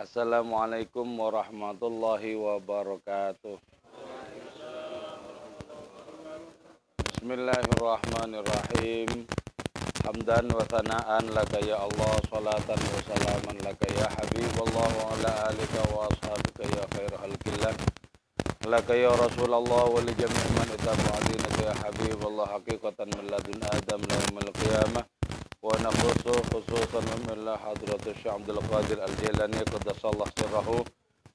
Assalamualaikum warahmatullahi wabarakatuh. Bismillahirrahmanirrahim. Hamdan wa thana'an laka ya Allah salatan wa salaman laka ya Habibullah wa ala alika wa ashabika ya khair halkillah laka ya Rasulullah wa li jami' man ittaba'a dinaka ya Habibullah haqiqatan min ladun Adam la qiyamah ونخص خصوصا من الله حضرة الشيخ عبد القادر الجيلاني قدس الله سره.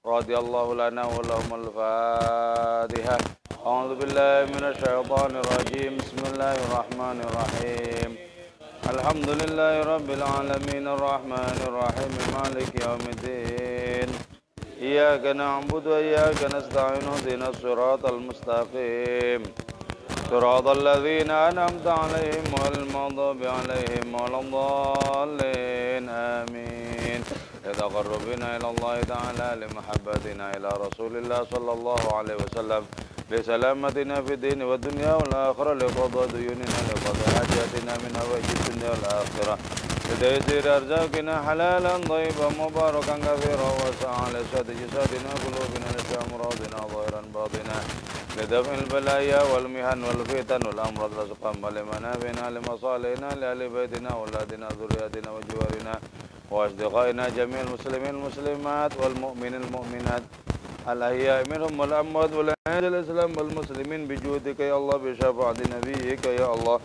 رضي الله لنا ولهم الفاتحة. أعوذ بالله من الشيطان الرجيم. بسم الله الرحمن الرحيم. الحمد لله رب العالمين. الرحمن الرحيم. مالك يوم الدين. إياك نعبد وإياك نستعين. اهدنا الصراط المستقيم. صراط الذين أنعمت عليهم والمغضوب عليهم ولا الضالين آمين. لتقربنا إلى الله تعالى لمحبتنا إلى رسول الله صلى الله عليه وسلم لسلامتنا في الدين والدنيا والآخرة لقضاء ديوننا لقضاء حاجاتنا من هوائج الدنيا والآخرة. لتيسير أرزاقنا حلالا طيبا مباركا كثيرا واسعا لسعة جسادنا قلوبنا لسعة مرادنا ظاهرا باطنا لدفع البلايا والمهن والفتن والأمراض والأسقام ولمنافعنا لمصالحنا لأهل بيتنا وأولادنا ذرياتنا وجوارنا وأصدقائنا جميع المسلمين المسلمات والمؤمنين المؤمنات. الأحياء منهم والأموات والأهل الإسلام والمسلمين بجودك يا الله بشفاعة نبيك يا الله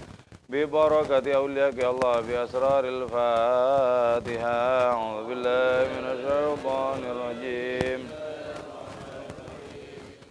ببركة أولياءك يا الله بأسرار الفاتحة. أعوذ بالله من الشيطان الرجيم.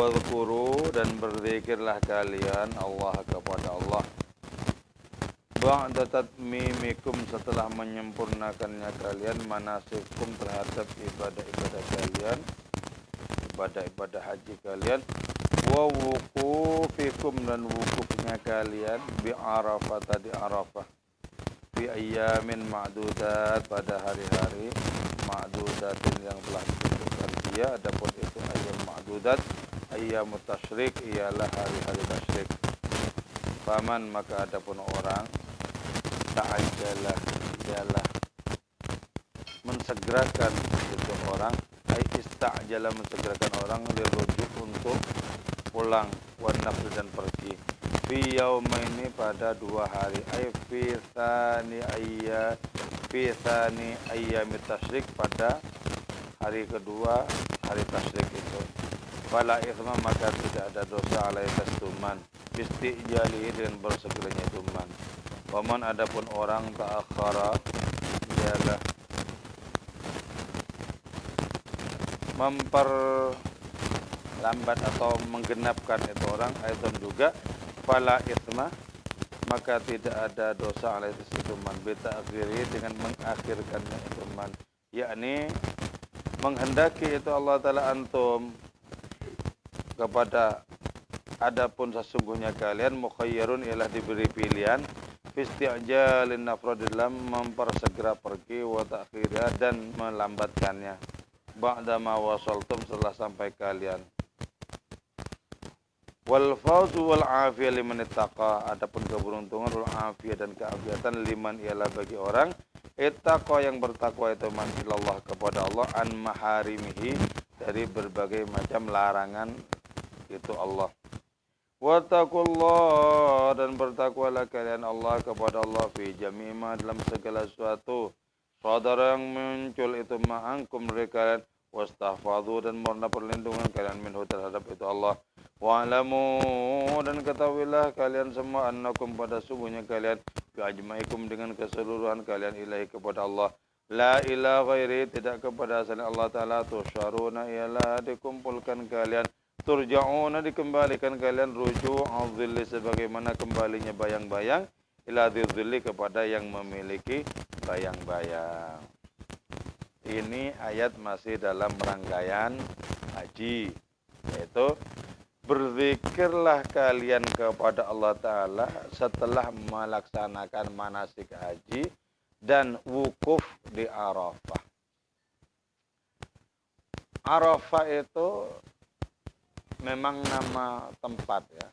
Wadhkuru dan berzikirlah kalian Allah kepada Allah. Ba'da tatmimikum setelah menyempurnakannya kalian manasikum terhadap ibadah-ibadah kalian ibadah-ibadah haji kalian. Wa wukufikum dan wukufnya kalian bi Arafah tadi Arafah. Fi ayyamin ma'dudat pada hari-hari ma'dudatin yang telah ditentukan dia adapun itu ayam ma'dudat ayam tasyrik ialah hari-hari tasyrik Paman maka adapun orang ta'ajjalah ialah mensegerakan itu orang ai ista'jala mensegerakan orang dirujuk untuk pulang wan dan pergi. Fi ini pada dua hari. Ai fi tsani ayya fi tsani ayyami tasyrik pada hari kedua hari tasyrik itu Fala ithma maka tidak ada dosa alai tuman Istijali dengan bersegeranya tuman Waman adapun orang ta'akhara Ialah Memperlambat atau menggenapkan itu orang Ayatun juga Fala ithma maka tidak ada dosa alai tuman Beta akhiri dengan mengakhirkannya itu man Yakni menghendaki itu Allah Ta'ala antum kepada adapun sesungguhnya kalian mukhayyarun ialah diberi pilihan fisti'jalin nafra dalam mempersegera pergi wa ta'khirah dan melambatkannya. Ba'da ma wasaltum setelah sampai kalian. Wal fawzu wal afiyah liman ittaqa. Adapun keberuntungan wal afiyah dan keafiatan liman ialah bagi orang. Ittaqa yang bertakwa itu man kepada Allah an maharimihi dari berbagai macam larangan itu Allah. Wattaqullah dan bertakwalah kalian Allah kepada Allah fi jami'ma dalam segala sesuatu. Saudara yang muncul itu ma'angkum dari kalian wastahfadhu dan mohonlah perlindungan kalian minhu terhadap itu Allah Wa'lamu dan ketahuilah kalian semua annakum pada sungguhnya kalian bi'ajmaikum dengan keseluruhan kalian ilahi kepada Allah. La ilaha ghairi tidak kepada selain Allah Ta'ala tusyaruna ialah dikumpulkan kalian turja'una dikembalikan kalian rujuk azilli sebagaimana kembalinya bayang-bayang ila dzilli kepada yang memiliki bayang-bayang. Ini ayat masih dalam rangkaian haji yaitu berzikirlah kalian kepada Allah Ta'ala setelah melaksanakan manasik haji dan wukuf di Arafah. Arafah itu memang nama tempat ya.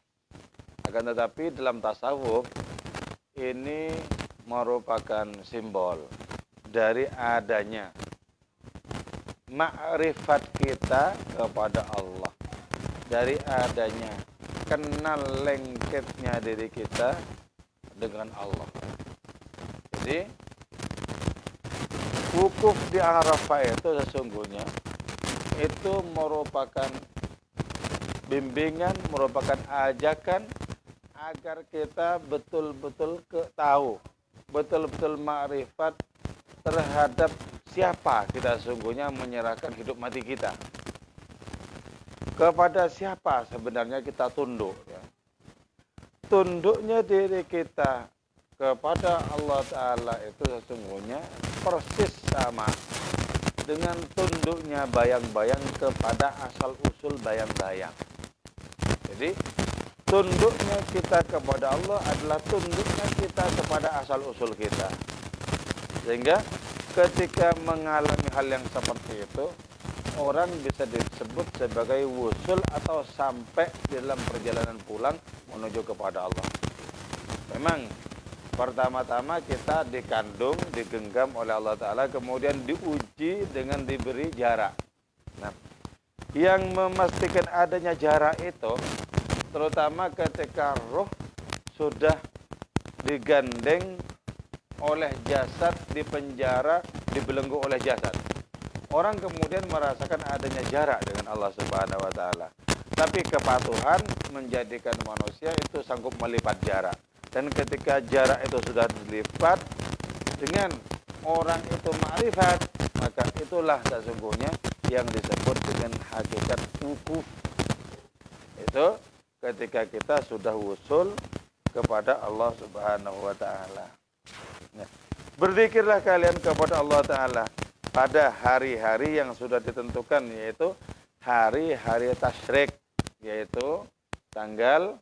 Akan tetapi dalam tasawuf ini merupakan simbol dari adanya makrifat kita kepada Allah dari adanya kenal lengketnya diri kita dengan Allah. Jadi wukuf di Arafah itu sesungguhnya itu merupakan bimbingan, merupakan ajakan agar kita betul-betul tahu, betul-betul makrifat terhadap siapa kita sesungguhnya menyerahkan hidup mati kita kepada siapa sebenarnya kita tunduk ya. tunduknya diri kita kepada Allah Ta'ala itu sesungguhnya persis sama dengan tunduknya bayang-bayang kepada asal-usul bayang-bayang. Jadi, tunduknya kita kepada Allah adalah tunduknya kita kepada asal-usul kita. Sehingga ketika mengalami hal yang seperti itu, orang bisa disebut sebagai wusul atau sampai dalam perjalanan pulang menuju kepada Allah. Memang pertama-tama kita dikandung, digenggam oleh Allah Ta'ala, kemudian diuji dengan diberi jarak. Yang memastikan adanya jarak itu, terutama ketika roh sudah digandeng oleh jasad di penjara, dibelenggu oleh jasad orang kemudian merasakan adanya jarak dengan Allah Subhanahu wa taala. Tapi kepatuhan menjadikan manusia itu sanggup melipat jarak. Dan ketika jarak itu sudah dilipat dengan orang itu makrifat, maka itulah sesungguhnya yang disebut dengan hakikat wukuf. Itu ketika kita sudah usul kepada Allah Subhanahu wa taala. Nah, berzikirlah kalian kepada Allah taala pada hari-hari yang sudah ditentukan yaitu hari-hari tasyrik yaitu tanggal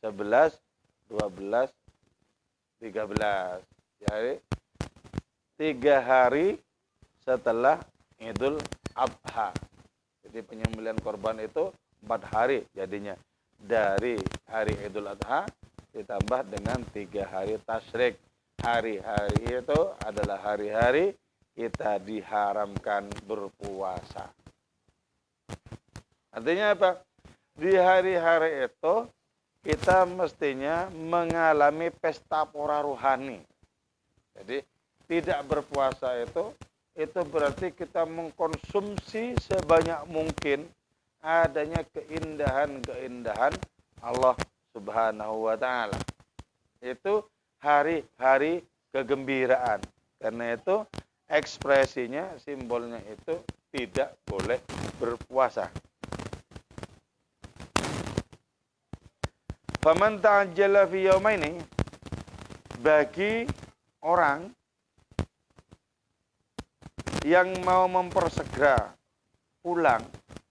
11, 12, 13. Jadi tiga hari setelah Idul Adha. Jadi penyembelihan korban itu empat hari jadinya dari hari Idul Adha ditambah dengan tiga hari tasyrik. Hari-hari itu adalah hari-hari kita diharamkan berpuasa. Artinya apa? Di hari-hari itu kita mestinya mengalami pesta pora rohani. Jadi tidak berpuasa itu itu berarti kita mengkonsumsi sebanyak mungkin adanya keindahan-keindahan Allah Subhanahu wa taala. Itu hari-hari kegembiraan. Karena itu ekspresinya, simbolnya itu tidak boleh berpuasa. Faman ta'ajjala fi yawmaini bagi orang yang mau mempersegera pulang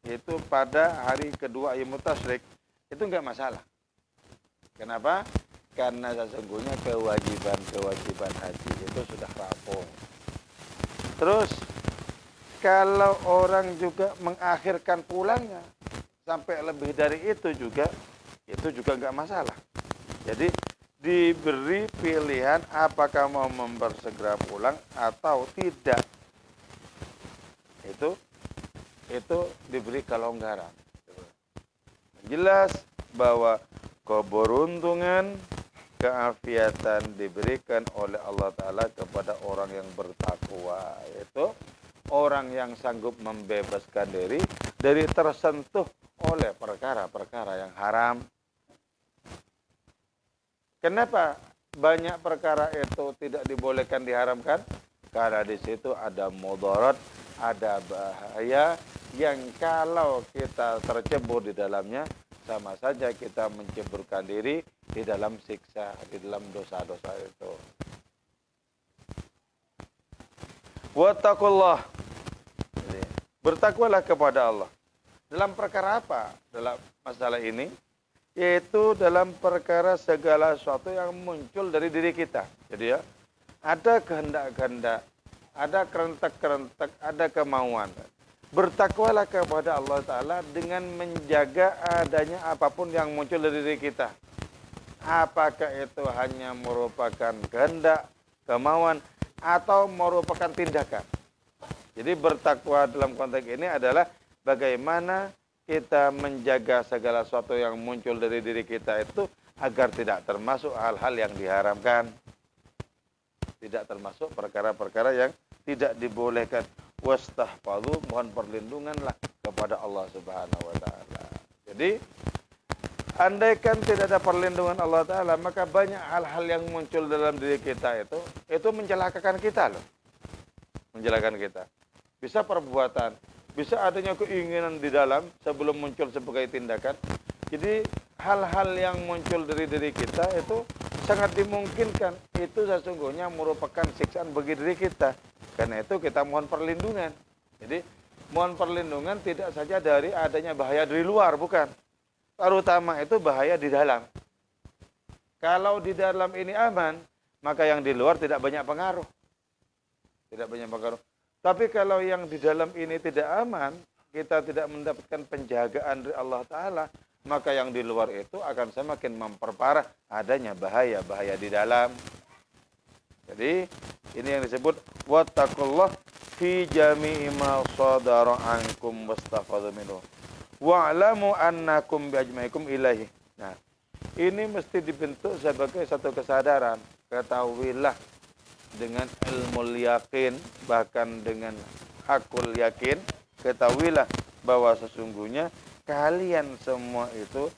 yaitu pada hari kedua ayat Tasyrik itu enggak masalah. Kenapa? Karena sesungguhnya kewajiban-kewajiban haji itu sudah rampung. Terus kalau orang juga mengakhirkan pulangnya sampai lebih dari itu juga itu juga nggak masalah. Jadi diberi pilihan apakah mau mempersegera pulang atau tidak. Itu itu diberi kelonggaran. Jelas bahwa keberuntungan keafiatan diberikan oleh Allah Ta'ala kepada orang yang bertakwa yaitu orang yang sanggup membebaskan diri dari tersentuh oleh perkara-perkara yang haram. Kenapa banyak perkara itu tidak dibolehkan diharamkan? Karena di situ ada mudarat, ada bahaya yang kalau kita tercebur di dalamnya sama saja kita menceburkan diri di dalam siksa, di dalam dosa-dosa itu. Wattaqullah. Bertakwalah kepada Allah. Dalam perkara apa? Dalam masalah ini yaitu dalam perkara segala sesuatu yang muncul dari diri kita. Jadi ya, ada kehendak-kehendak, ada kerentak-kerentak, ada kemauan. Bertakwalah kepada Allah Ta'ala dengan menjaga adanya apa pun yang muncul dari diri kita. Apakah itu hanya merupakan kehendak, kemauan, atau merupakan tindakan. Jadi bertakwa dalam konteks ini adalah bagaimana kita menjaga segala sesuatu yang muncul dari diri kita itu agar tidak termasuk hal-hal yang diharamkan. Tidak termasuk perkara-perkara yang tidak dibolehkan. Wastahfadhu mohon perlindunganlah kepada Allah Subhanahu wa taala. Jadi Andaikan tidak ada perlindungan Allah Ta'ala, maka banyak hal-hal yang muncul dalam diri kita itu, itu mencelakakan kita loh. Mencelakakan kita. Bisa perbuatan, bisa adanya keinginan di dalam sebelum muncul sebagai tindakan. Jadi hal-hal yang muncul dari diri kita itu sangat dimungkinkan itu sesungguhnya merupakan siksaan bagi diri kita. Karena itu kita mohon perlindungan. Jadi mohon perlindungan tidak saja dari adanya bahaya dari luar, bukan terutama itu bahaya di dalam. Kalau di dalam ini aman, maka yang di luar tidak banyak pengaruh. Tidak banyak pengaruh. Tapi kalau yang di dalam ini tidak aman, kita tidak mendapatkan penjagaan dari Allah Ta'ala, maka yang di luar itu akan semakin memperparah adanya bahaya-bahaya di dalam. Jadi ini yang disebut wattaqullah fi jami'i ma sadara ankum wastafadhu minhu wa'lamu annakum biajmaikum ilahi. Nah, ini mesti dibentuk sebagai satu kesadaran. Ketahuilah dengan ilmu yakin, bahkan dengan hakul yakin, ketahuilah bahwa sesungguhnya kalian semua itu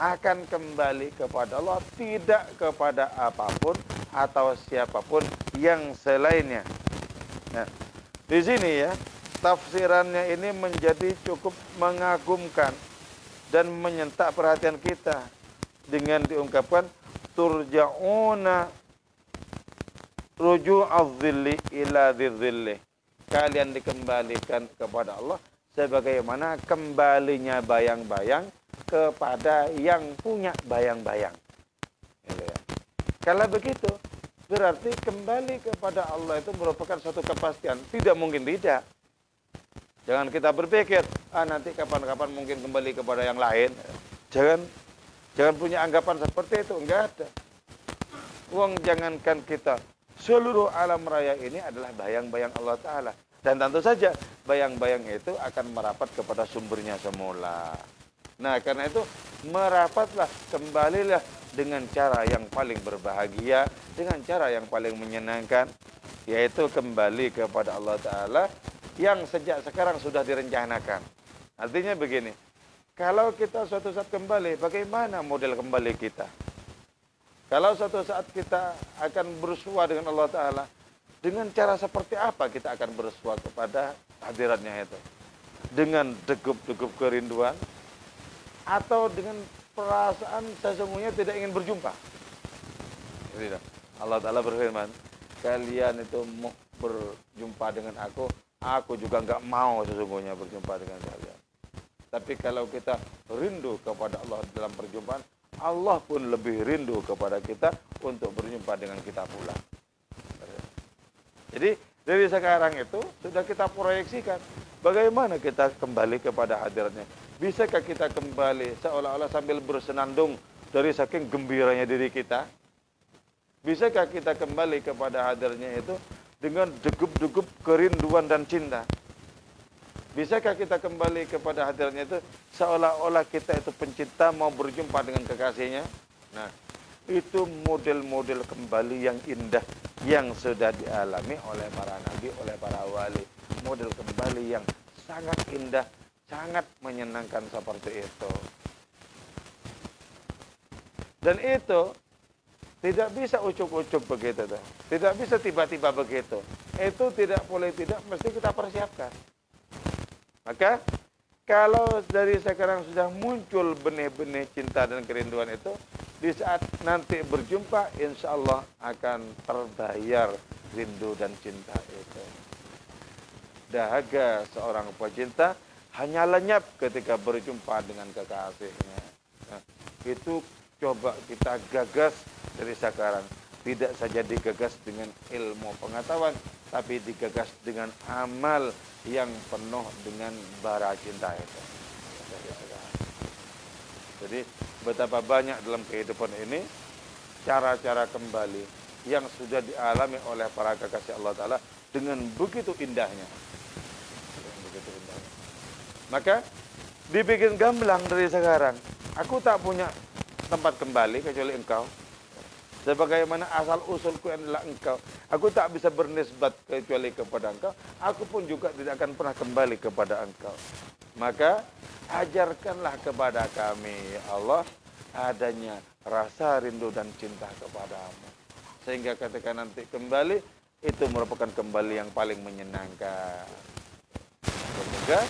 akan kembali kepada Allah, tidak kepada apa pun atau siapa pun yang selainnya. Nah, di sini ya, tafsirannya ini menjadi cukup mengagumkan dan menyentak perhatian kita dengan diungkapkan turja'una ruju'adh-dhilli ila dhilli kalian dikembalikan kepada Allah sebagaimana kembalinya bayang-bayang kepada yang punya bayang-bayang. Gitu ya. Kalau begitu, berarti kembali kepada Allah itu merupakan suatu kepastian. Tidak mungkin tidak. Jangan kita berpikir, ah nanti kapan-kapan mungkin kembali kepada yang lain. Jangan jangan punya anggapan seperti itu, enggak ada. Uang jangankan kita, seluruh alam raya ini adalah bayang-bayang Allah Ta'ala. Dan tentu saja bayang-bayang itu akan merapat kepada sumbernya semula. Nah karena itu merapatlah, kembalilah dengan cara yang paling berbahagia, dengan cara yang paling menyenangkan, yaitu kembali kepada Allah Ta'ala yang sejak sekarang sudah direncanakan. Artinya begini, kalau kita suatu saat kembali, bagaimana model kembali kita? Kalau suatu saat kita akan bersua dengan Allah Ta'ala, dengan cara seperti apa kita akan bersua kepada hadiratnya itu? Dengan degup-degup kerinduan? Atau dengan perasaan sesungguhnya tidak ingin berjumpa? Allah Ta'ala berfirman, kalian itu mau berjumpa dengan aku Aku juga nggak mau sesungguhnya berjumpa dengan kalian. Tapi kalau kita rindu kepada Allah dalam perjumpaan, Allah pun lebih rindu kepada kita untuk berjumpa dengan kita pula. Jadi dari sekarang itu sudah kita proyeksikan bagaimana kita kembali kepada hadiratnya. Bisakah kita kembali seolah-olah sambil bersenandung dari saking gembiranya diri kita? Bisakah kita kembali kepada hadirnya itu dengan degup-degup kerinduan dan cinta. Bisakah kita kembali kepada hadirnya itu seolah-olah kita itu pencinta mau berjumpa dengan kekasihnya? Nah, itu model-model kembali yang indah yang sudah dialami oleh para nabi, oleh para wali. Model kembali yang sangat indah, sangat menyenangkan seperti itu. Dan itu tidak bisa ucuk-ucuk begitu tuh. Tidak bisa tiba-tiba begitu. Itu tidak boleh tidak mesti kita persiapkan. Maka kalau dari sekarang sudah muncul benih-benih cinta dan kerinduan itu, di saat nanti berjumpa, insya Allah akan terbayar rindu dan cinta itu. Dahaga seorang pecinta hanya lenyap ketika berjumpa dengan kekasihnya. Nah, itu coba kita gagas dari sekarang. Tidak saja digagas dengan ilmu pengetahuan, tapi digagas dengan amal yang penuh dengan bara cinta itu. Jadi betapa banyak dalam kehidupan ini cara-cara kembali yang sudah dialami oleh para kekasih Allah Ta'ala dengan begitu indahnya. begitu indahnya. Maka dibikin gamblang dari sekarang. Aku tak punya tempat kembali kecuali engkau. Sebagaimana asal usulku adalah engkau. Aku tak bisa bernisbat kecuali kepada engkau. Aku pun juga tidak akan pernah kembali kepada engkau. Maka ajarkanlah kepada kami ya Allah adanya rasa rindu dan cinta kepadamu. Sehingga ketika nanti kembali itu merupakan kembali yang paling menyenangkan. Semoga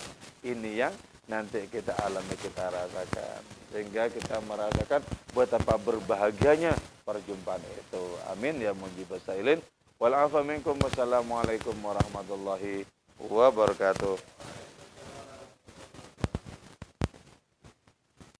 ini yang nanti kita alami, kita rasakan. Sehingga kita merasakan betapa berbahagianya perjumpaan itu. Amin ya mujibah sailin. Wal minkum. Wassalamualaikum warahmatullahi wabarakatuh.